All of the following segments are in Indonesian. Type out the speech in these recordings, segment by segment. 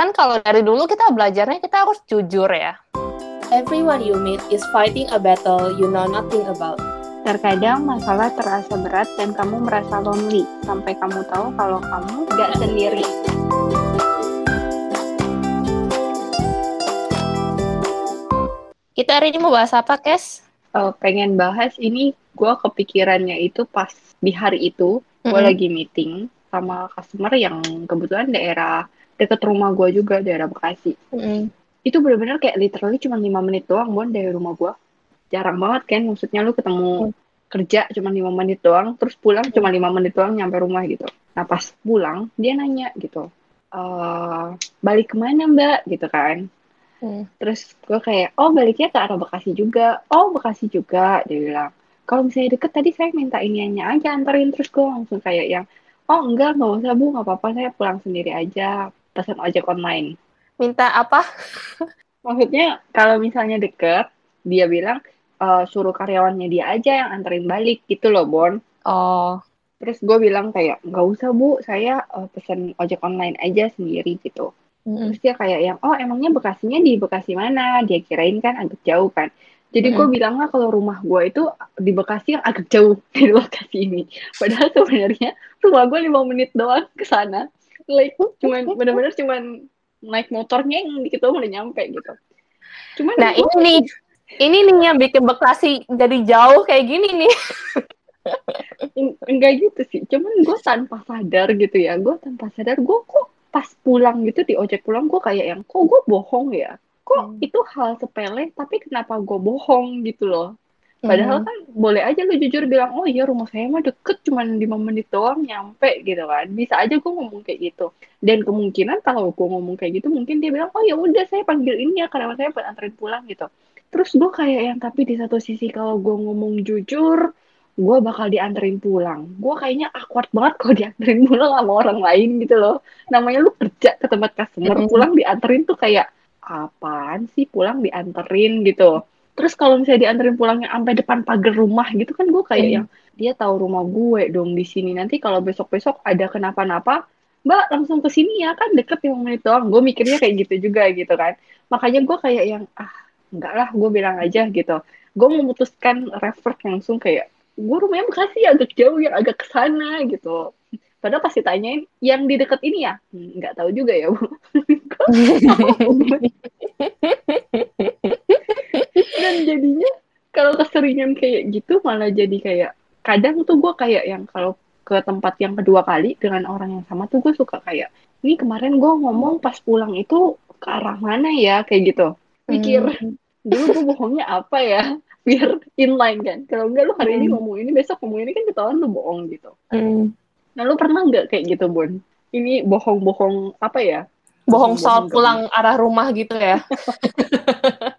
kan kalau dari dulu kita belajarnya kita harus jujur ya. Everyone you meet is fighting a battle you know nothing about. Terkadang masalah terasa berat dan kamu merasa lonely sampai kamu tahu kalau kamu gak sendiri. Kita hari ini mau bahas apa, Kes? Uh, pengen bahas ini gue kepikirannya itu pas di hari itu gue Mm-mm. lagi meeting sama customer yang kebetulan daerah deket rumah gue juga daerah Bekasi. Mm-mm. Itu bener-bener kayak literally cuma lima menit doang bon dari rumah gue. Jarang banget kan, maksudnya lu ketemu kerja cuma lima menit doang, terus pulang cuma lima menit doang nyampe rumah gitu. Nah pas pulang dia nanya gitu, eh balik ke mana mbak gitu kan? Hmm. Terus gue kayak, oh baliknya ke arah Bekasi juga. Oh Bekasi juga, dia bilang. Kalau misalnya deket tadi saya minta iniannya aja anterin. Terus gue langsung kayak yang, oh enggak, nggak usah bu, nggak apa-apa saya pulang sendiri aja. Pesan ojek online. Minta apa? Maksudnya kalau misalnya deket, dia bilang eh, suruh karyawannya dia aja yang anterin balik gitu loh Bon. Oh, Terus gue bilang kayak, nggak usah bu, saya eh, pesan ojek online aja sendiri gitu. Mm-mm. Terus dia kayak yang, oh emangnya Bekasinya di Bekasi mana? Dia kirain kan agak jauh kan. Jadi gue Mm-mm. bilangnya kalau rumah gue itu di Bekasi yang agak jauh dari lokasi ini. Padahal sebenarnya rumah gue lima menit doang ke sana. Like, cuman bener-bener cuman naik motornya yang dikit doang udah nyampe gitu. Cuman Nah gue- ini nih, ini nih yang bikin Bekasi jadi jauh kayak gini nih. En- enggak gitu sih cuman gue tanpa sadar gitu ya gue tanpa sadar gue kok pas pulang gitu di ojek pulang gue kayak yang kok gue bohong ya kok Hmm. itu hal sepele tapi kenapa gue bohong gitu loh padahal kan boleh aja lu jujur bilang oh iya rumah saya mah deket cuman 5 menit doang nyampe gitu kan bisa aja gue ngomong kayak gitu dan kemungkinan kalau gue ngomong kayak gitu mungkin dia bilang oh ya udah saya panggil ini ya karena saya buat anterin pulang gitu terus gue kayak yang tapi di satu sisi kalau gue ngomong jujur gue bakal dianterin pulang. Gue kayaknya awkward banget kalau dianterin pulang sama orang lain gitu loh. Namanya lu kerja ke tempat customer, Mm-mm. pulang dianterin tuh kayak apaan sih pulang dianterin gitu. Terus kalau misalnya dianterin pulangnya sampai depan pagar rumah gitu kan gue kayak Mm. yang dia tahu rumah gue dong di sini. Nanti kalau besok-besok ada kenapa-napa, Mbak langsung ke sini ya kan deket 5 menit doang. Gue mikirnya kayak gitu juga gitu kan. Makanya gue kayak yang ah enggak lah gue bilang aja gitu. Gue memutuskan revert langsung kayak gue rumahnya Bekasi agak jauh yang agak ke sana gitu. Padahal pasti tanyain yang di dekat ini ya, Hmm, nggak tahu juga ya bu. Dan jadinya kalau keseringan kayak gitu malah jadi kayak kadang tuh gue kayak yang kalau ke tempat yang kedua kali dengan orang yang sama tuh gue suka kayak ini kemarin gue ngomong pas pulang itu ke arah mana ya kayak gitu. Mikir Hmm. dulu gue bohongnya apa ya biar inline kan. Kalau enggak lu hari ini Hmm. ngomong ini besok ngomong ini kan ketahuan lu bohong gitu. Hmm. Nah, lu pernah nggak kayak gitu, Bon? Ini bohong-bohong apa ya? Bohong soal Bohong pulang arah rumah gitu ya.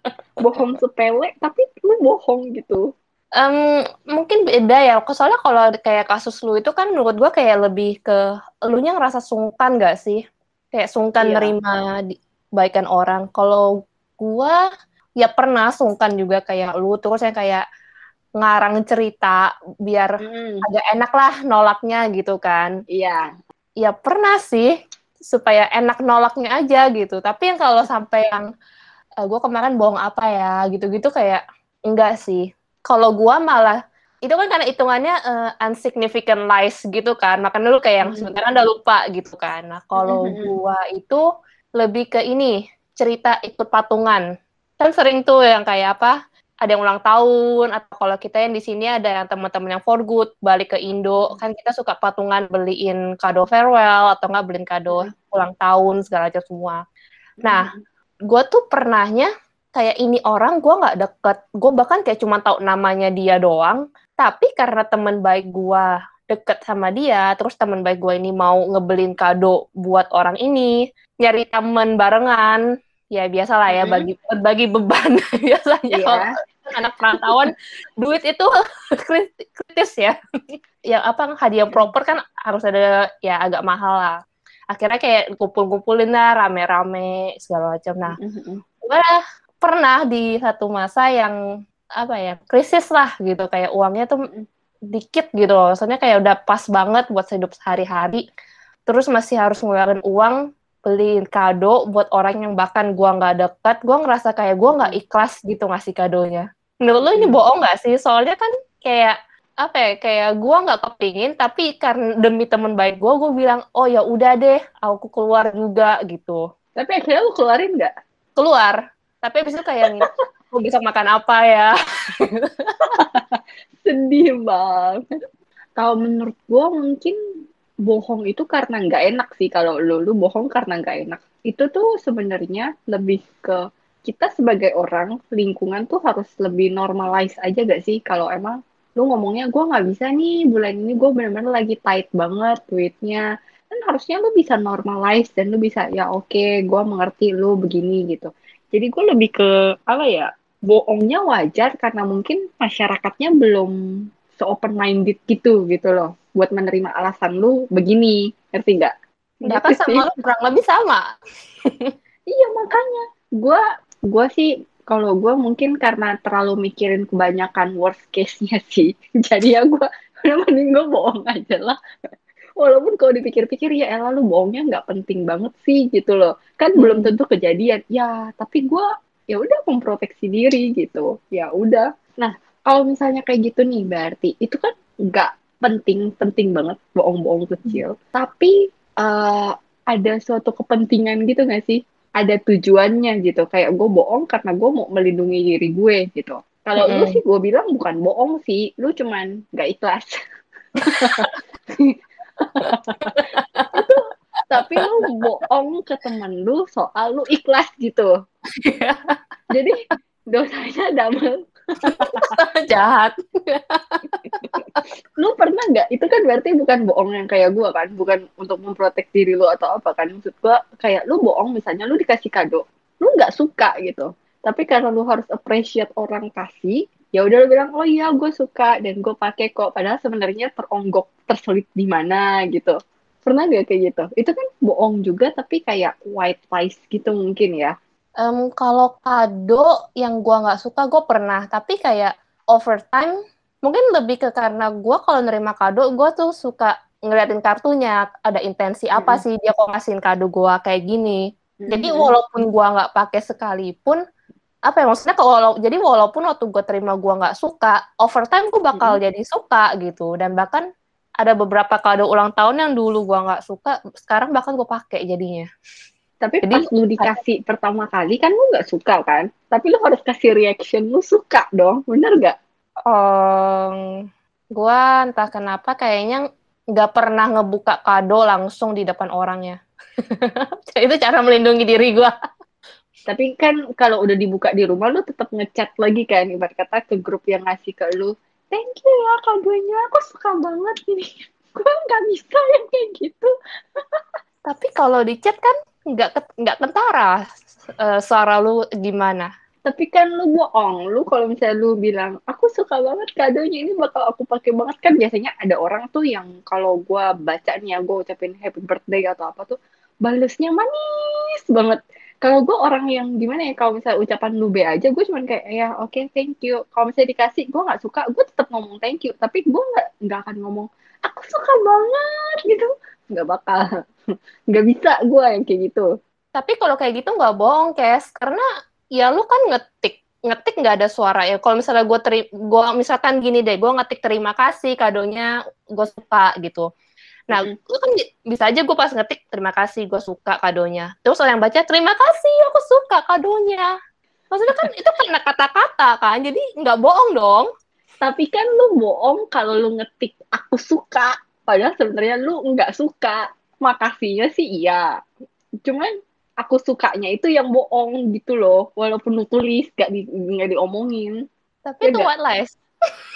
Bohong sepele, tapi lu bohong gitu. Em, mungkin beda ya. Soalnya kalau kayak kasus lu itu kan menurut gua kayak lebih ke elunya ngerasa sungkan gak sih? Kayak sungkan Iya. nerima di- baikan orang. Kalau gua ya pernah sungkan juga kayak lu terus yang kayak ngarang cerita biar agak enak lah nolaknya gitu kan. Iya. Ya pernah sih supaya enak nolaknya aja gitu. Tapi yang kalau sampai yang gue kemarin bohong apa ya gitu-gitu kayak enggak sih. Kalau gua malah itu kan karena hitungannya eh, unsignificant lies gitu kan. Makanya lu kayak yang Mhm. sebenarnya udah lupa gitu kan. Nah, kalau Mhm. gua itu lebih ke ini cerita ikut patungan. Kan sering tuh yang kayak apa? Ada yang ulang tahun atau kalau kita yang di sini ada yang teman-teman yang for good balik ke Indo kan kita suka patungan beliin kado farewell atau nggak beliin kado ulang tahun segala macam semua. Nah, gue tuh pernahnya kayak ini orang gue nggak deket, gue bahkan kayak cuma tahu namanya dia doang. Tapi karena teman baik gue deket sama dia, terus teman baik gue ini mau ngebelin kado buat orang ini, nyari temen barengan, ya biasa lah ya Mhm. bagi berbagi beban biasanya kalau anak perantauan duit itu kritis, kritis ya. yang apa hadiah proper kan harus ada ya agak mahal lah. Akhirnya kayak kumpul-kumpulin lah rame-rame segala macam. Nah, Mhm. gue pernah di satu masa yang apa ya krisis lah gitu kayak uangnya tuh dikit gitu loh. Maksudnya kayak udah pas banget buat hidup sehari-hari. Terus masih harus ngeluarin uang beliin kado buat orang yang bahkan gua nggak deket, gua ngerasa kayak gua nggak ikhlas gitu ngasih kadonya. Menurut lo ini bohong nggak sih? Soalnya kan kayak apa ya? Kayak gua nggak kepingin, tapi karena demi temen baik gua, gua bilang, oh ya udah deh, aku keluar juga gitu. Tapi akhirnya lu keluarin nggak? Keluar, tapi abis itu kayak gue bisa makan apa ya? Sedih banget. Kalau menurut gua mungkin bohong itu karena nggak enak sih kalau lu lu bohong karena nggak enak. Itu tuh sebenarnya lebih ke kita sebagai orang lingkungan tuh harus lebih normalize aja gak sih kalau emang lu ngomongnya gua nggak bisa nih bulan ini gue bener-bener lagi tight banget duitnya. Kan harusnya lu bisa normalize dan lu bisa ya oke gua mengerti lu begini gitu. Jadi gue lebih ke apa ya bohongnya wajar karena mungkin masyarakatnya belum se-open minded gitu gitu loh buat menerima alasan lu begini. Ngerti nggak? Gitu sama lo kurang lebih sama. Iya makanya. Gue gue sih kalau gue mungkin karena terlalu mikirin kebanyakan worst case-nya sih. Jadi ya gue udah mending gue bohong aja lah. Walaupun kalau dipikir-pikir ya elah lu bohongnya nggak penting banget sih gitu loh. Kan belum tentu kejadian. Ya tapi gue ya udah memproteksi diri gitu. Ya udah. Nah kalau misalnya kayak gitu nih berarti itu kan nggak penting penting banget bohong-bohong kecil. Tapi eh, ada suatu kepentingan gitu nggak sih ada tujuannya gitu. Kayak gue bohong karena gue mau melindungi diri gue gitu. Kalau lu Mm-mm. sih gue bilang bukan bohong sih. Lu cuman nggak ikhlas. Itu tapi lu bohong ke temen lu soal lu ikhlas gitu. Jadi dosanya double Jahat. lu pernah nggak? Itu kan berarti bukan bohong yang kayak gue kan? Bukan untuk memprotek diri lu atau apa kan? Maksud gue kayak lu bohong misalnya lu dikasih kado lu nggak suka gitu. Tapi karena lu harus appreciate orang kasih ya udah lu bilang oh iya gue suka dan gue pakai kok. Padahal sebenarnya teronggok terselip di mana gitu. Pernah gak kayak gitu? Itu kan bohong juga tapi kayak white lies gitu mungkin ya Em, kalau kado yang gua nggak suka, gue pernah. Tapi kayak overtime, mungkin lebih ke karena gua kalau nerima kado, gua tuh suka ngeliatin kartunya. Ada intensi apa Mm-mm. sih dia kok ngasihin kado gua kayak gini. Jadi Mm-mm. walaupun gua nggak pakai sekalipun, apa ya maksudnya kalau jadi walaupun waktu gue terima gua nggak suka, overtime gue bakal jadi suka gitu. Dan bahkan ada beberapa kado ulang tahun yang dulu gua nggak suka, sekarang bahkan gue pakai jadinya. Tapi Jadi- pas lu dikasih pertama kali kan lu nggak suka kan? Tapi lu harus kasih reaction lu suka dong, bener gak? Em, gua entah kenapa kayaknya nggak pernah ngebuka kado langsung di depan orangnya. Itu cara melindungi diri gua. Tapi kan kalau udah dibuka di rumah lu tetap ngechat lagi kan, ibarat kata ke grup yang ngasih ke lu, thank you ya kadonya, aku suka banget ini. Gue nggak bisa yang kayak gitu. Tapi kalau di chat kan nggak nggak kentara eh, suara lu gimana. Tapi kan lu bohong, lu kalau misalnya lu bilang, aku suka banget kadonya, ini bakal aku pakai banget. Kan biasanya ada orang tuh yang kalau gua baca nih ya, gua ucapin happy birthday atau apa tuh, balesnya manis banget. Kalau gue orang yang gimana ya, kalau misalnya ucapan lu be aja, gue cuman kayak, ya oke thank you. Kalau misalnya dikasih, gue nggak suka, gue tetap ngomong thank you. Tapi gue nggak nggak akan ngomong, aku suka banget gitu. Nggak bakal. Nggak bisa gue yang kayak gitu. Tapi kalau kayak gitu nggak bohong, Kes, karena ya lu kan ngetik ngetik nggak ada suara ya. Kalau misalnya gue teri gua misalkan gini deh, gue ngetik terima kasih kadonya gue suka gitu. Nah, Mm. lu kan bi- bisa aja gue pas ngetik terima kasih gue suka kadonya. Terus orang yang baca terima kasih aku suka kadonya. Maksudnya kan itu karena kata-kata kan, jadi nggak bohong dong. Tapi kan lu bohong kalau lu ngetik aku suka, padahal sebenarnya lu nggak suka. Makasihnya sih iya. Cuman aku sukanya itu yang bohong gitu loh. Walaupun lu tulis gak, di, nggak diomongin. Tapi Ya itu nggak? white lies.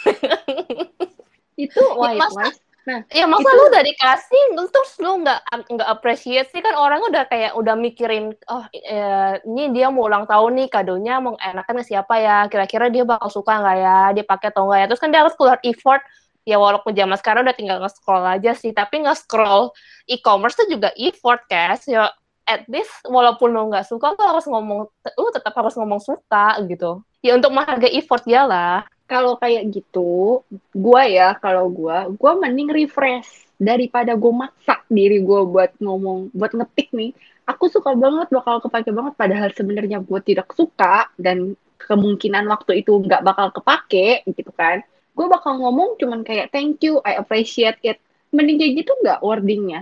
Itu white masa- lies. Nah, Ya masa Itu- lu udah dikasih terus lu nggak nggak appreciate sih kan orang udah kayak udah mikirin oh eh, ini dia mau ulang tahun nih kadonya mau enakan ke siapa ya kira-kira dia bakal suka nggak ya dia pakai atau nggak ya terus kan dia harus keluar effort ya walaupun zaman sekarang udah tinggal nge-scroll aja sih tapi nge-scroll e-commerce tuh juga effort guys ya at least walaupun lu nggak suka lu harus ngomong lu tetap harus ngomong suka gitu. Ya untuk menghargai effort dia lah. Kalau kayak gitu, gua ya, kalau gua, gua mending refresh daripada gua maksa diri gua buat ngomong, buat ngetik nih. aku suka banget bakal kepake banget padahal sebenarnya gue tidak suka dan kemungkinan waktu itu nggak bakal kepake gitu kan gue bakal ngomong cuman kayak thank you I appreciate it mending kayak gitu nggak wordingnya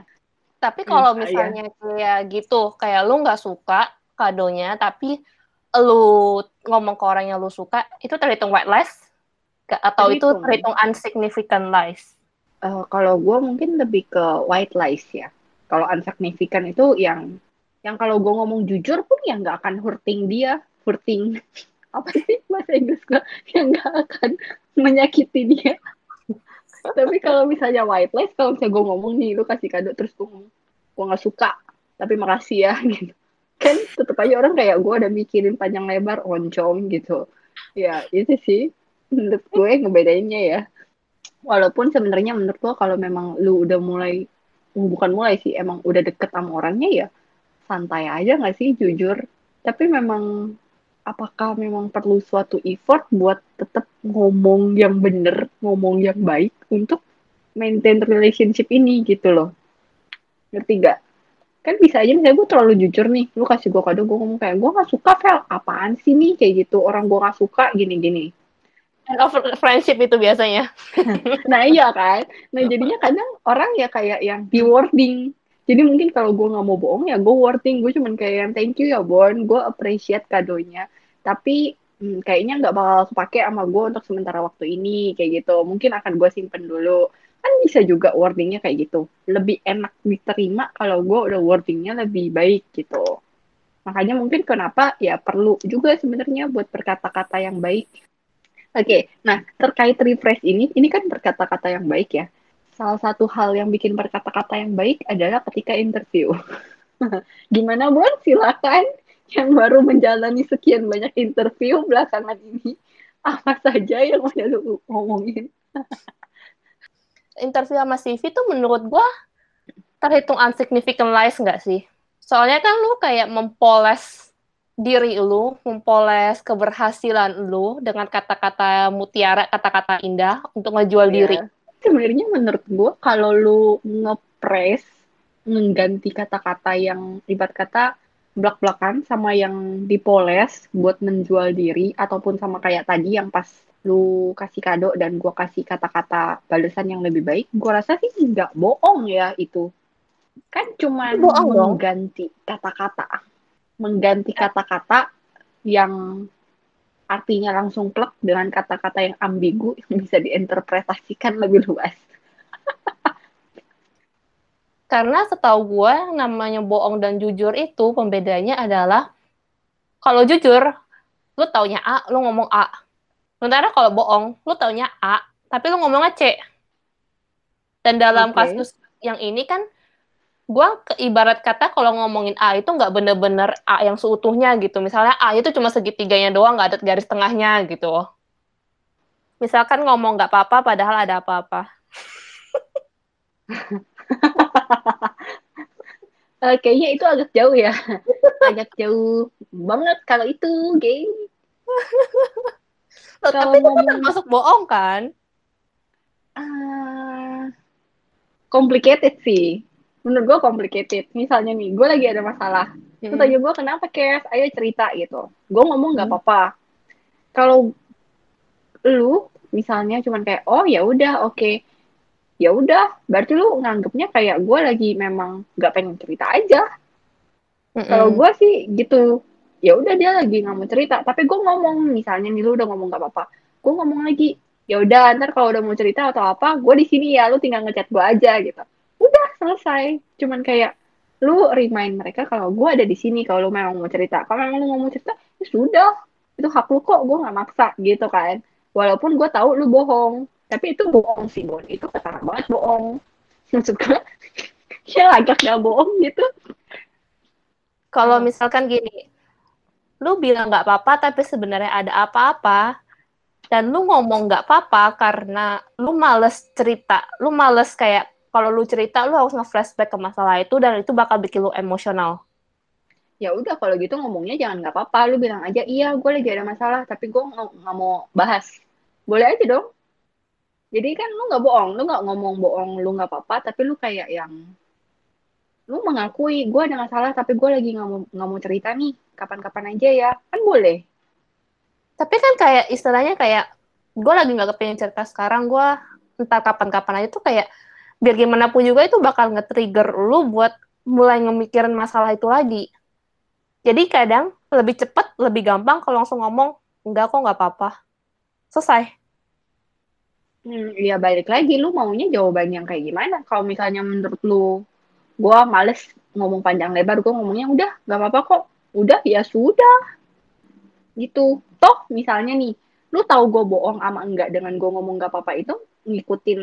Tapi kalau Hmm, misalnya kayak gitu, kayak lu nggak suka kadonya, tapi lu ngomong ke orang yang lu suka, itu terhitung white lies? Atau itu Terhitung. terhitung unsignificant lies? Eh, kalau gue mungkin lebih ke white lies ya. Kalau unsignificant itu yang yang kalau gue ngomong jujur pun ya nggak akan hurting dia, hurting apa sih bahasa Inggris gue yang nggak akan menyakiti dia. Tapi kalau misalnya white lies, kalau misalnya gue ngomong nih, lu kasih kado terus gue ngomong, gue nggak suka, tapi makasih ya gitu. Kan tetep aja orang kayak gue udah mikirin panjang lebar oncom gitu. Ya itu sih menurut gue ngebedainnya ya walaupun sebenarnya menurut lo kalau memang lu udah mulai bukan mulai sih emang udah deket sama orangnya ya santai aja nggak sih jujur tapi memang apakah memang perlu suatu effort buat tetap ngomong yang bener ngomong yang baik untuk maintain relationship ini gitu loh ngerti gak kan bisa aja misalnya gue terlalu jujur nih lu kasih gue kado gue ngomong kayak gue nggak suka Vel apaan sih nih kayak gitu orang gue nggak suka gini gini End of friendship itu biasanya. Nah iya kan. Nah jadinya kadang orang ya kayak yang di wording. Jadi mungkin kalau gue nggak mau bohong ya gue wording. Gue cuman kayak thank you ya Bon. Gue appreciate kadonya. Tapi hmm, kayaknya nggak bakal kepake sama gue untuk sementara waktu ini kayak gitu. Mungkin akan gue simpen dulu. Kan bisa juga wordingnya kayak gitu. Lebih enak diterima kalau gue udah wordingnya lebih baik gitu. Makanya mungkin kenapa ya perlu juga sebenarnya buat berkata-kata yang baik. Oke, nah terkait refresh ini, ini kan berkata-kata yang baik ya. Salah satu hal yang bikin berkata-kata yang baik adalah ketika interview. Gimana, Bon? Silakan yang baru menjalani sekian banyak interview belakangan ini. Apa saja yang udah lu ngomongin? Interview sama CV tuh menurut gua terhitung unsignificant lies nggak sih? Soalnya kan lu kayak mempoles diri lu, mempoles keberhasilan lu dengan kata-kata mutiara, kata-kata indah untuk ngejual diri. Ya. Sebenarnya menurut gue kalau lu ngepres mengganti kata-kata yang ibarat kata belak-belakan sama yang dipoles buat menjual diri ataupun sama kayak tadi yang pas lu kasih kado dan gua kasih kata-kata balasan yang lebih baik, gua rasa sih nggak bohong ya itu. Kan cuma Bohong mengganti kata-kata. Mengganti kata-kata yang artinya langsung plek dengan kata-kata yang ambigu yang bisa diinterpretasikan lebih luas. Karena setahu gue namanya bohong dan jujur itu pembedanya adalah kalau jujur lu taunya A, lu ngomong A. Sementara kalau bohong, lu taunya A, tapi lu ngomongnya C. Dan dalam Oke. kasus yang ini kan gua ke ibarat kata kalau ngomongin A itu nggak bener-bener A yang seutuhnya gitu. Misalnya A itu cuma segitiganya doang, nggak ada garis tengahnya gitu. Misalkan ngomong nggak apa-apa padahal ada apa-apa. Eh, kayaknya itu agak jauh ya. agak jauh banget kalau itu, geng. Loh, Kalau tapi itu kan termasuk bohong kan? Ah, complicated sih. Menurut gue complicated. Misalnya nih, gue lagi ada masalah. Lu tanya gue kenapa, Kes? Ayo cerita gitu. Gue ngomong nggak Hmm. apa-apa. Kalau lu misalnya cuman kayak, oh ya udah, oke. Ya udah, berarti lu nganggepnya kayak gue lagi memang nggak pengen cerita aja. Mm-mm. Kalau gue sih gitu, ya udah dia lagi nggak mau cerita. Tapi gue ngomong, misalnya nih lu udah ngomong nggak apa-apa, gue ngomong lagi, ya udah ntar kalau udah mau cerita atau apa, gue di sini ya, lu tinggal ngechat gue aja gitu. Selesai. Cuman kayak lu remind mereka kalau gue ada di sini kalau lu memang mau cerita. Kalau memang lu mau cerita, ya sudah, itu hak lu kok, gue nggak maksa gitu kan. Walaupun gue tahu lu bohong, tapi itu bohong sih, Bon. Itu ketara banget bohong. Maksud gue, ya agak nggak bohong gitu. Kalau misalkan gini, lu bilang nggak apa-apa tapi sebenarnya ada apa-apa, dan lu ngomong nggak apa-apa karena lu males cerita, lu males kayak kalau lu cerita lu harus nge-flashback ke masalah itu dan itu bakal bikin lu emosional. ya udah kalau gitu ngomongnya jangan nggak apa-apa. Lu bilang aja iya gue lagi ada masalah tapi gue nggak mau bahas. Boleh aja dong. Jadi kan lu nggak bohong lu nggak ngomong bohong lu nggak apa-apa tapi lu kayak yang lu mengakui gue ada masalah tapi gue lagi nggak mau nggak mau cerita nih. Kapan-kapan aja ya. Kan boleh. Tapi kan kayak istilahnya kayak gue lagi nggak kepengen cerita sekarang, gue entah kapan-kapan aja tuh kayak biar gimana pun juga itu bakal nge-trigger lu buat mulai ngemikirin masalah itu lagi. Jadi kadang lebih cepat, lebih gampang kalau langsung ngomong, enggak kok nggak apa-apa. Selesai. Hmm, ya balik lagi lu maunya jawaban yang kayak gimana? Kalau misalnya menurut lu gua males ngomong panjang lebar, gua ngomongnya udah gak apa-apa kok. Udah ya sudah. Gitu. Toh misalnya nih, lu tahu gua bohong ama enggak dengan gua ngomong gak apa-apa itu ngikutin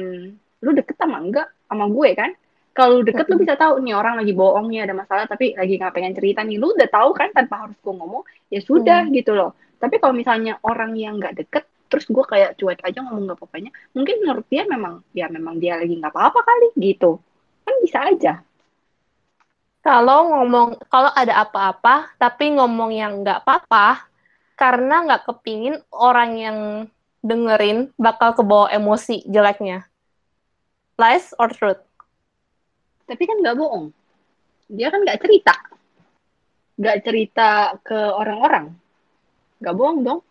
lu deket sama enggak sama gue kan? Kalau deket lu bisa tahu nih orang lagi bohong nih ada masalah tapi lagi nggak pengen cerita nih. Lu udah tahu kan tanpa harus gua ngomong, ya sudah gitu loh. Tapi kalau misalnya orang yang nggak deket terus gue kayak cuek aja ngomong gak apa-apanya mungkin menurut dia memang ya memang dia lagi nggak apa-apa kali gitu kan bisa aja Kalau ngomong, kalau ada apa-apa, tapi ngomong yang nggak apa-apa, karena nggak kepingin orang yang dengerin bakal kebawa emosi jeleknya. Lies or truth? tapi kan nggak bohong dia kan nggak cerita nggak cerita ke orang-orang nggak bohong dong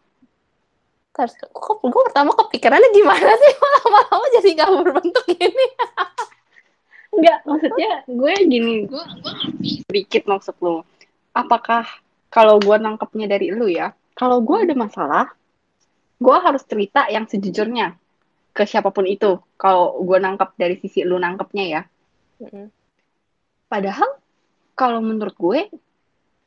Terus, kok gue pertama kepikirannya gimana sih? Lama-lama jadi nggak berbentuk gini. nggak maksudnya gue gini gue gue ngerti sedikit maksud lu apakah kalau gue nangkepnya dari lu ya kalau gue ada masalah gue harus cerita yang sejujurnya ke siapa pun itu kalau gue nangkep dari sisi lu nangkepnya ya Padahal kalau menurut gue,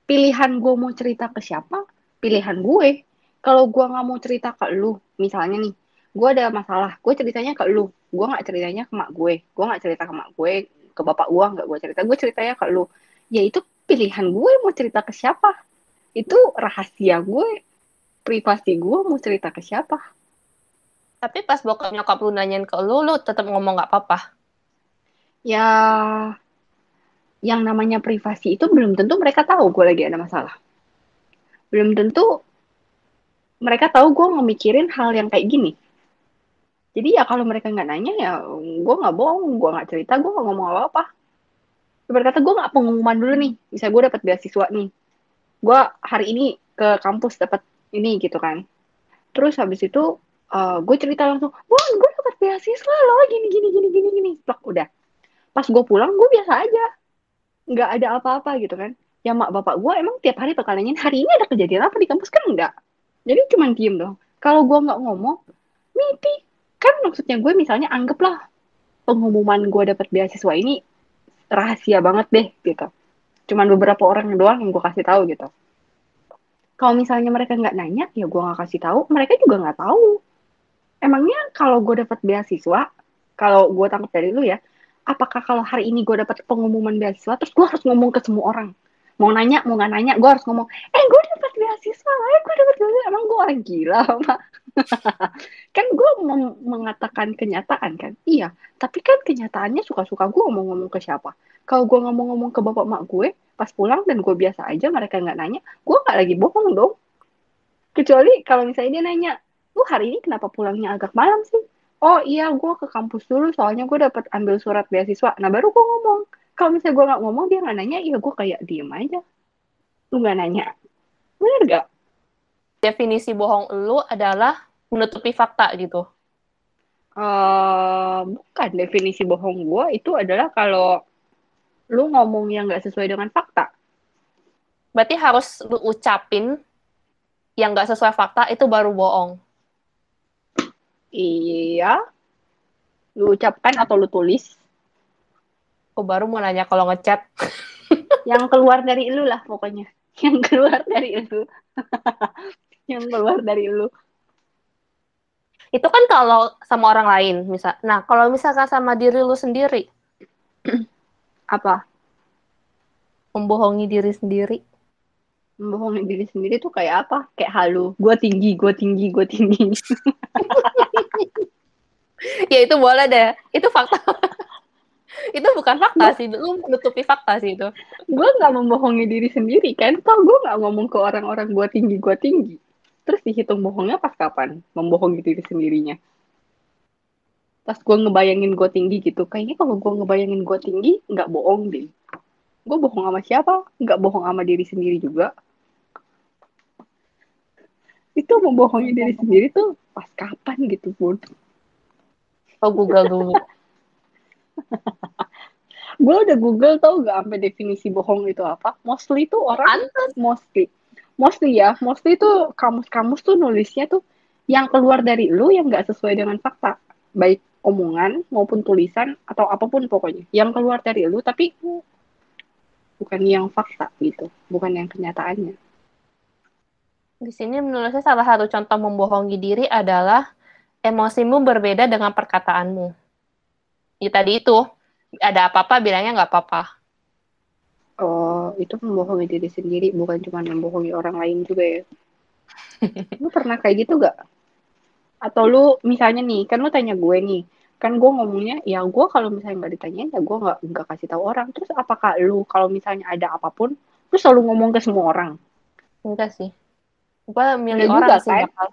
pilihan gue mau cerita ke siapa, pilihan gue. Kalau gue nggak mau cerita ke lu, misalnya nih, gue ada masalah, gue ceritanya ke lu, gue nggak ceritanya ke mak gue, gue nggak cerita ke mak gue, ke bapak gue nggak gue cerita, gue ceritanya ke lu. Ya itu pilihan gue mau cerita ke siapa. Itu rahasia gue, privasi gue mau cerita ke siapa. Tapi pas bokap nyokap lu nanyain ke lu, lu tetap ngomong nggak apa-apa. Ya, yang namanya privasi itu belum tentu mereka tahu gue lagi ada masalah. Belum tentu mereka tahu gue ngemikirin hal yang kayak gini. Jadi ya kalau mereka nggak nanya ya gue nggak bohong, gue nggak cerita, gue nggak ngomong apa-apa. Berkata gue nggak pengumuman dulu nih, bisa gue dapat beasiswa nih. Gue hari ini ke kampus dapat ini gitu kan. Terus habis itu eh, gue cerita langsung, wah gue dapat beasiswa loh, gini gini gini gini gini. Plak, udah. Pas gue pulang gue biasa aja, nggak ada apa-apa gitu kan. Ya mak bapak gue emang tiap hari bakal nanyain hari ini ada kejadian apa di kampus kan enggak. Jadi cuman diem dong. Kalau gue nggak ngomong, mimpi. Kan maksudnya gue misalnya anggaplah pengumuman gue dapat beasiswa ini rahasia banget deh gitu. Cuman beberapa orang doang yang gue kasih tahu gitu. Kalau misalnya mereka nggak nanya, ya gue nggak kasih tahu. Mereka juga nggak tahu. Emangnya kalau gue dapat beasiswa, kalau gue tangkap dari lu ya, apakah kalau hari ini gue dapat pengumuman beasiswa, terus gue harus ngomong ke semua orang? Mau nanya, mau nggak nanya, gue harus ngomong, eh gue dapat beasiswa, eh gue dapat beasiswa. Emang gue orang gila, apa? kan gue mengatakan kenyataan kan iya tapi kan kenyataannya suka-suka gue mau ngomong ke siapa kalau gue ngomong-ngomong ke bapak mak gue pas pulang dan gue biasa aja mereka nggak nanya gue nggak lagi bohong dong kecuali kalau misalnya dia nanya lu hari ini kenapa pulangnya agak malam sih? Oh iya gue ke kampus dulu soalnya gue dapat ambil surat beasiswa. Nah baru gue ngomong. Kalau misalnya gue nggak ngomong dia nggak nanya. Ya gue kayak diem aja. Lu nggak nanya. Bener gak Definisi bohong lu adalah menutupi fakta gitu. Eh, bukan. Definisi bohong gue itu adalah kalau lu ngomong yang nggak sesuai dengan fakta. Berarti harus lu ucapin yang nggak sesuai fakta itu baru bohong. Iya. Lu ucapkan atau lu tulis. Aku baru mau nanya kalau ngechat. Yang keluar dari lu lah pokoknya. Yang keluar dari lu. yang keluar dari lu. Itu kan kalau sama orang lain, misal. Nah, kalau misalkan sama diri lu sendiri, Apa? membohongi diri sendiri. Membohongi diri sendiri tuh kayak apa? Kayak halu. Gue tinggi, gue tinggi, gue tinggi. ya itu boleh deh. Itu fakta. itu bukan fakta sih, lu menutupi fakta sih itu. gue nggak membohongi diri sendiri kan? Toh gue nggak ngomong ke orang-orang gue tinggi, gue tinggi. Terus dihitung bohongnya pas kapan? Membohongi diri sendirinya. Pas gue ngebayangin gue tinggi gitu. Kayaknya kalau gue ngebayangin gue tinggi, nggak bohong deh. gue bohong sama siapa nggak bohong sama diri sendiri juga itu membohongi diri sendiri tuh pas kapan gitu pun Oh, Google dulu. gue udah google tau gak sampai definisi bohong itu apa? Mostly tuh orang mostly. Mostly ya. Mostly tuh kamus-kamus tuh nulisnya tuh yang keluar dari lu yang nggak sesuai dengan fakta. Baik omongan maupun tulisan atau apa pun pokoknya. Yang keluar dari lu tapi bukan yang fakta gitu. Bukan yang kenyataannya. Di sini menulisnya salah satu contoh membohongi diri adalah emosimu berbeda dengan perkataanmu. Ya tadi itu, ada apa-apa bilangnya nggak apa-apa. oh itu membohongi diri sendiri bukan cuma membohongi orang lain juga ya lu pernah kayak gitu gak atau lu misalnya nih kan lu tanya gue nih kan gue ngomongnya ya gue kalau misalnya nggak ditanyain ya gue nggak nggak kasih tahu orang terus apakah lu kalau misalnya ada apa pun lu selalu ngomong ke semua orang Enggak sih. Gue milih orang juga, sih kan? bakal.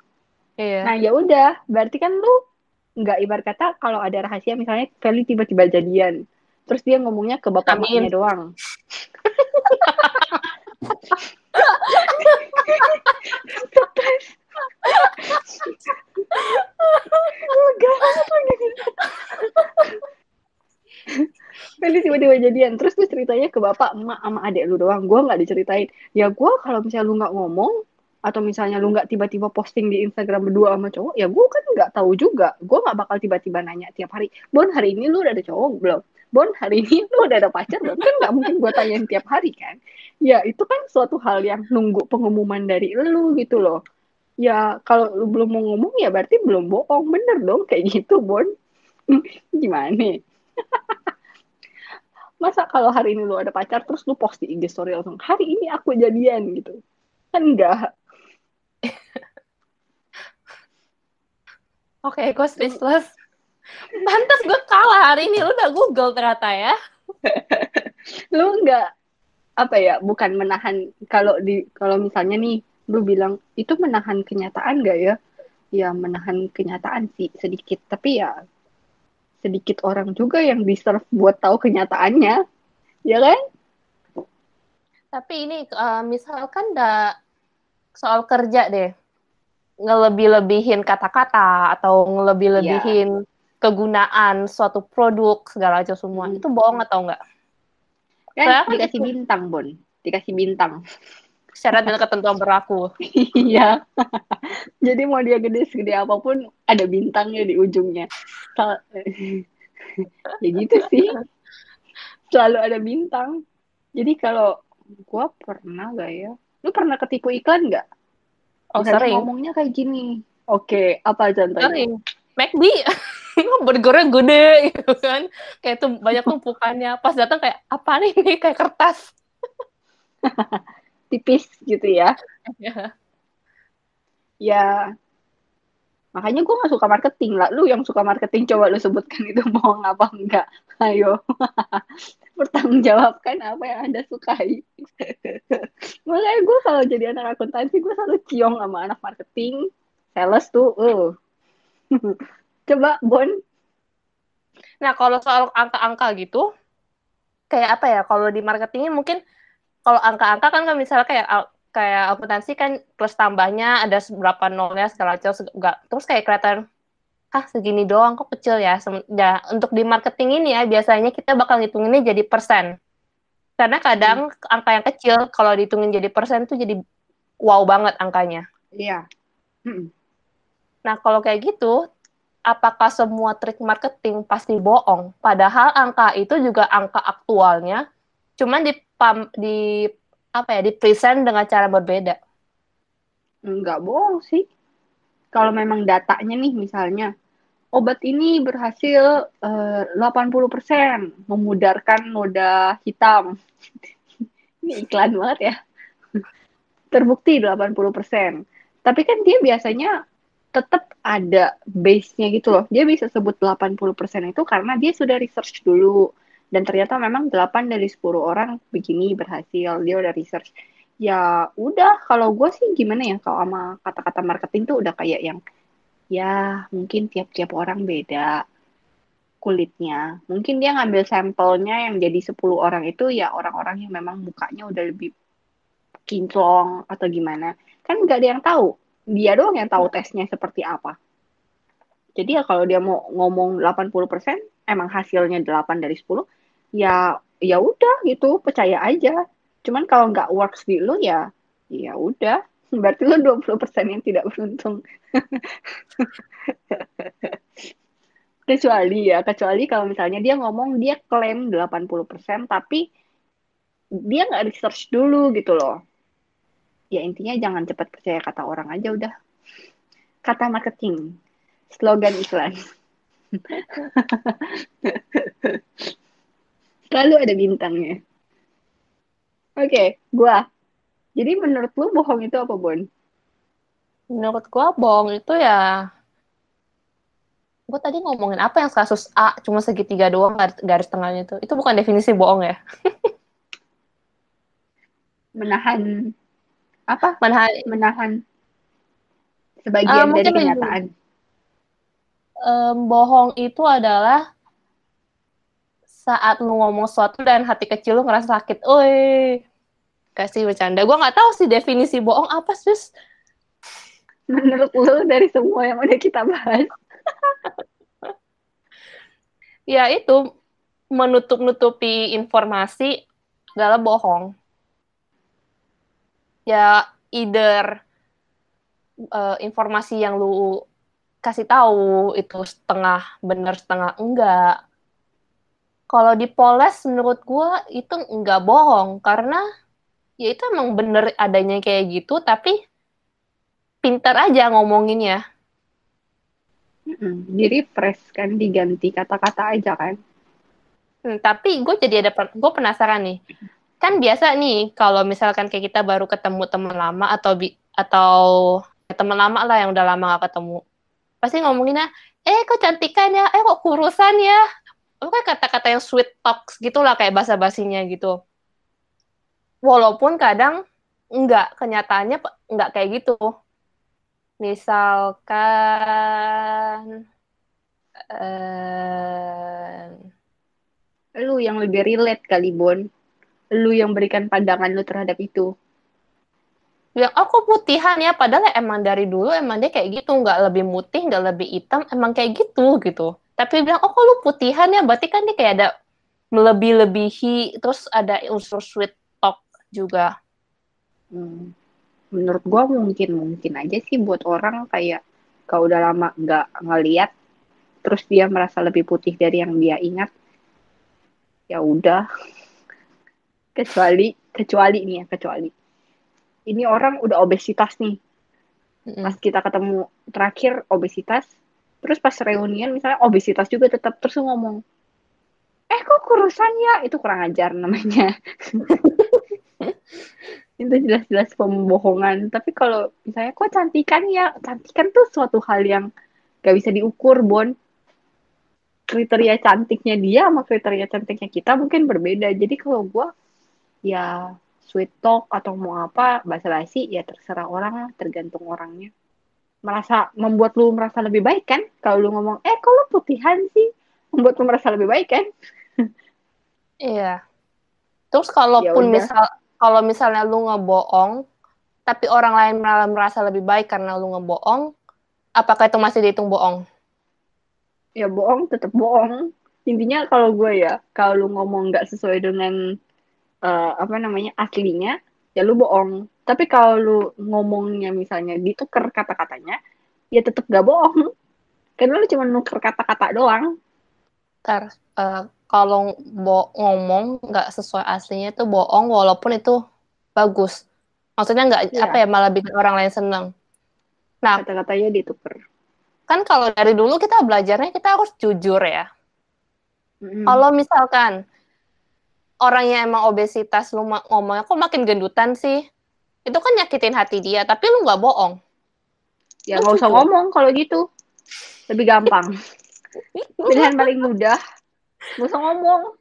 Iya. Nah ya udah, berarti kan lu nggak ibarat kata kalau ada rahasia misalnya Feli tiba-tiba jadian, terus dia ngomongnya ke bapak Amin. doang. Stres. Lega banget lagi. Feli tiba-tiba jadian, terus tuh ceritanya ke bapak, emak, sama adek lu doang. Gue nggak diceritain. Ya gue kalau misalnya lu nggak ngomong, atau misalnya lu nggak tiba-tiba posting di Instagram berdua sama cowok, ya gue kan nggak tahu juga. Gue nggak bakal tiba-tiba nanya tiap hari, Bon hari ini lu udah ada cowok belum? Bon hari ini lu udah ada pacar belum? Kan nggak mungkin gue tanyain tiap hari kan? Ya itu kan suatu hal yang nunggu pengumuman dari lu gitu loh. Ya kalau lu belum mau ngomong ya berarti belum bohong, bener dong kayak gitu Bon. Gimana? Masa kalau hari ini lu ada pacar terus lu post di IG story langsung, hari ini aku jadian gitu. Kan enggak. Oke, gue speechless. Pantas gue kalah hari ini. Lu udah Google ternyata ya. lu nggak apa ya bukan menahan kalau di kalau misalnya nih lu bilang itu menahan kenyataan gak ya ya menahan kenyataan sih sedikit tapi ya sedikit orang juga yang deserve buat tahu kenyataannya ya kan Tapi ini eh, misalkan da soal kerja deh. Ngelebih-lebihin kata-kata atau ngelebih-lebihin kegunaan suatu produk segala macam semua. Hmm. Itu bohong atau enggak? kan Saya dikasih bintang bon dikasih bintang Syarat dan ketentuan berlaku. Iya. Jadi mau dia gede segede apa pun ada bintangnya di ujungnya. Ya gitu sih. Selalu ada bintang. Jadi kalau gua pernah gak ya? Lu pernah ketipu iklan nggak? Oh, Misalnya sering. ngomongnya kayak gini. Oke, apa contohnya? Sering. McD. Burgernya gede gitu kan. Kayak itu banyak tumpukannya. Pas datang kayak, apa nih ini? Kayak kertas. Tipis gitu ya. Ya. Ya, makanya gue gak suka marketing lah. Lu yang suka marketing, coba lu sebutkan itu bohong apa enggak. Ayo, pertanggungjawabkan apa yang Anda sukai. makanya gue kalau jadi anak akuntansi, gue selalu ciong sama anak marketing, sales tuh. Uh. coba, Bon. Nah, kalau soal angka-angka gitu, kayak apa ya? Kalau di marketingnya mungkin kalau angka-angka kan misalnya kayak kayak akuntansi kan plus tambahnya ada berapa nolnya segala macam enggak. Terus kayak kelihatan ah segini doang kok kecil ya. Ya untuk di marketing ini ya biasanya kita bakal ngitunginnya jadi persen. Karena kadang angka yang kecil kalau dihitungin jadi persen tuh jadi wow banget angkanya. Iya. Mm-mm. Nah, kalau kayak gitu, apakah semua trik marketing pasti bohong? Padahal angka itu juga angka aktualnya, cuman di apa ya, di present dengan cara berbeda. Enggak bohong sih. Kalau memang datanya nih misalnya, obat ini berhasil eh, 80% memudarkan noda hitam. Ini iklan banget ya. Terbukti 80%. Tapi kan dia biasanya tetap ada base-nya gitu loh. Dia bisa sebut 80% itu karena dia sudah research dulu. Dan ternyata memang 8 dari 10 orang begini berhasil. Dia udah research ya udah kalau gue sih gimana ya kalau sama kata-kata marketing tuh udah kayak yang ya mungkin tiap-tiap orang beda kulitnya. Mungkin dia ngambil sampelnya yang jadi 10 orang itu ya orang-orang yang memang mukanya udah lebih kinclong atau gimana. Kan nggak ada yang tahu. Dia doang yang tahu tesnya seperti apa. Jadi ya kalau dia mau ngomong 80%, emang hasilnya 8 dari 10, ya ya udah gitu, percaya aja. Cuman kalau nggak works di lu ya ya udah. Berarti lu 20% yang tidak beruntung. kecuali ya, kecuali kalau misalnya dia ngomong dia klaim 80% tapi dia nggak research dulu gitu loh. Ya intinya jangan cepat percaya kata orang aja udah. Kata marketing, slogan iklan. Selalu ada bintangnya. Oke, okay, gua. Jadi menurut lu bohong itu apa, Bon? Menurut gua bohong itu ya gue tadi ngomongin apa yang kasus A cuma segitiga doang garis, garis tengahnya itu itu bukan definisi bohong ya menahan apa menahan menahan sebagian uh, dari kenyataan um, bohong itu adalah saat lu ngomong sesuatu dan hati kecil lu ngerasa sakit oi. Kasih bercanda. Gue nggak tahu sih definisi bohong apa sih menurut lu dari semua yang udah kita bahas. Ya itu. Menutup-nutupi informasi adalah bohong. Ya either uh, informasi yang lu kasih tahu itu setengah benar setengah enggak. Kalau dipoles menurut gue itu enggak bohong karena ya itu emang bener adanya kayak gitu tapi pintar aja ngomonginnya Mm-mm. Jadi fresh kan diganti kata-kata aja kan. Hmm, tapi gue jadi ada gue penasaran nih. Kan biasa nih kalau misalkan kayak kita baru ketemu teman lama atau bi atau ya, teman lama lah yang udah lama gak ketemu. Pasti ngomonginnya, "Eh, kok cantikan ya? Eh, kok kurusan ya?" Oke kata-kata yang sweet talks gitulah kayak basa-basinya gitu. Walaupun kadang enggak, kenyataannya enggak kayak gitu. Misalkan uh, lu yang lebih relate kali Bon. Lu yang berikan pandangan lu terhadap itu. Yang aku putihan ya padahal emang dari dulu emang dia kayak gitu. Nggak lebih putih nggak lebih hitam emang kayak gitu gitu tapi bilang oh kok lu putihan ya? Berarti kan dia kayak ada melebih-lebihi terus ada unsur sweet talk juga. Hmm. Menurut gue mungkin mungkin aja sih buat orang kayak kalau udah lama nggak ngeliat terus dia merasa lebih putih dari yang dia ingat ya udah. Kecuali kecuali nih ya kecuali. Ini orang udah obesitas nih. Pas kita ketemu terakhir obesitas terus pas reunian misalnya obesitas juga tetap terus ngomong eh kok kurusan ya? Itu kurang ajar namanya. Itu jelas-jelas pembohongan. Tapi kalau misalnya kok cantikan ya? Cantikan tuh suatu hal yang gak bisa diukur bon. Kriteria cantiknya dia sama kriteria cantiknya kita mungkin berbeda. Jadi kalau gue ya sweet talk atau mau apa bahasa basi ya terserah orang tergantung orangnya merasa membuat lu merasa lebih baik kan? Kalau lu ngomong eh kalau putihan sih? Membuat lu merasa lebih baik kan? Iya. Terus kalaupun ya misal kalau misalnya lu ngebohong, tapi orang lain malah merasa lebih baik karena lu ngebohong, apakah itu masih dihitung bohong? Ya bohong, tetap bohong. Intinya kalau gue ya, kalau lu ngomong nggak sesuai dengan uh, apa namanya aslinya, ya lu bohong. Tapi kalau lu ngomongnya misalnya ditukar kata-katanya, ya tetap gak bohong. Karena lu cuma nuker kata-kata doang. Ntar, uh, kalau bo ngomong nggak sesuai aslinya itu bohong walaupun itu bagus maksudnya nggak ya. apa ya malah bikin orang lain seneng nah kata-katanya dituker kan kalau dari dulu kita belajarnya kita harus jujur ya mm. kalau misalkan orangnya emang obesitas lu ngomongnya kok makin gendutan sih itu kan nyakitin hati dia tapi lu nggak bohong ya nggak usah ngomong kalau gitu lebih gampang pilihan paling mudah Gak usah ngomong.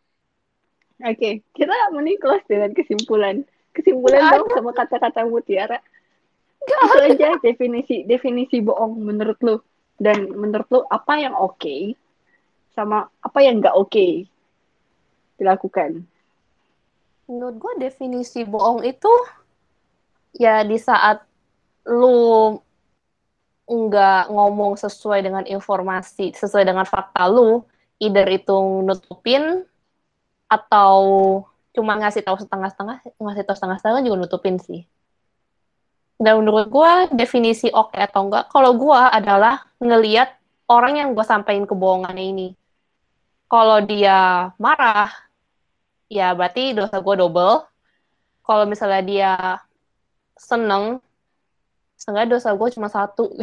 Oke, okay, kita meniklas dengan kesimpulan. Kesimpulan Gak dong sama kata-kata mutiara. Gak Itu aja definisi definisi bohong menurut lu. Dan menurut lu apa yang oke? Okay? sama apa yang nggak oke dilakukan menurut gue definisi bohong itu ya di saat lu nggak ngomong sesuai dengan informasi, sesuai dengan fakta lu, either itu nutupin atau cuma ngasih tahu setengah-setengah, ngasih tahu setengah-setengah juga nutupin sih. Dan menurut gue definisi oke okay atau enggak, kalau gue adalah ngeliat orang yang gue sampaikan kebohongannya ini. Kalau dia marah, ya berarti dosa gue double. Kalau misalnya dia seneng, Seenggaknya dosa gue cuma satu.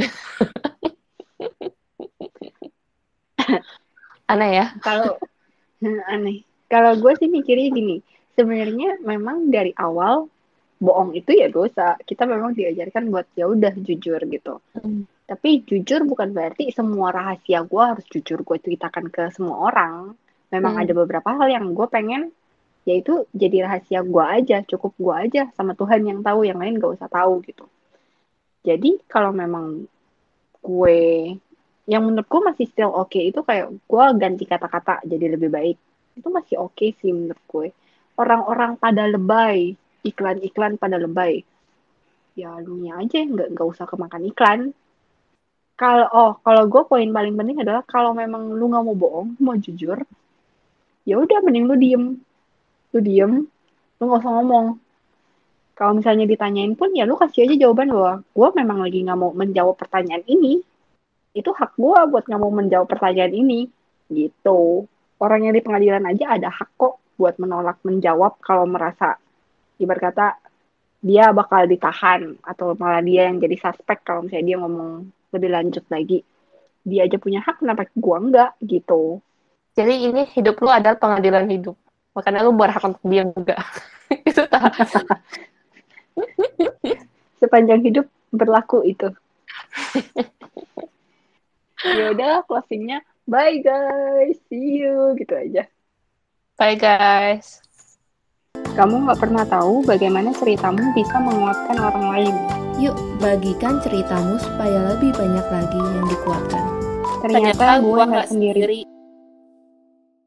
aneh ya? Kalau aneh. Kalau gue sih mikirnya gini, sebenarnya memang dari awal bohong itu ya dosa. Kita memang diajarkan buat ya udah jujur gitu. Hmm. Tapi jujur bukan berarti semua rahasia gue harus jujur gue ceritakan ke semua orang. Memang hmm. ada beberapa hal yang gue pengen yaitu jadi rahasia gue aja, cukup gue aja sama Tuhan yang tahu, yang lain gak usah tahu gitu. Jadi kalau memang gue yang menurutku masih still oke okay, itu kayak gue ganti kata-kata jadi lebih baik. Itu masih oke okay sih menurut gue. Orang-orang pada lebay, iklan-iklan pada lebay. Ya lu aja nggak nggak usah kemakan iklan. Kalau oh kalau gue poin paling penting adalah kalau memang lu nggak mau bohong, mau jujur, ya udah mending lu diem, lu diem, lu nggak usah ngomong. Kalau misalnya ditanyain pun ya lu kasih aja jawaban bahwa gue memang lagi nggak mau menjawab pertanyaan ini. Itu hak gue buat nggak mau menjawab pertanyaan ini. Gitu. Orang yang di pengadilan aja ada hak kok buat menolak menjawab kalau merasa ibarat kata dia bakal ditahan atau malah dia yang jadi suspek kalau misalnya dia ngomong lebih lanjut lagi. Dia aja punya hak kenapa gue enggak gitu. Jadi ini hidup lu adalah pengadilan hidup makanya lu berhak untuk diam juga itu tak. Sepanjang hidup berlaku itu. ya udah closingnya. Bye guys. See you. Gitu aja. Bye guys. Kamu nggak pernah tahu bagaimana ceritamu bisa menguatkan orang lain. Yuk bagikan ceritamu supaya lebih banyak lagi yang dikuatkan. Ternyata, ternyata gue nggak sendiri. sendiri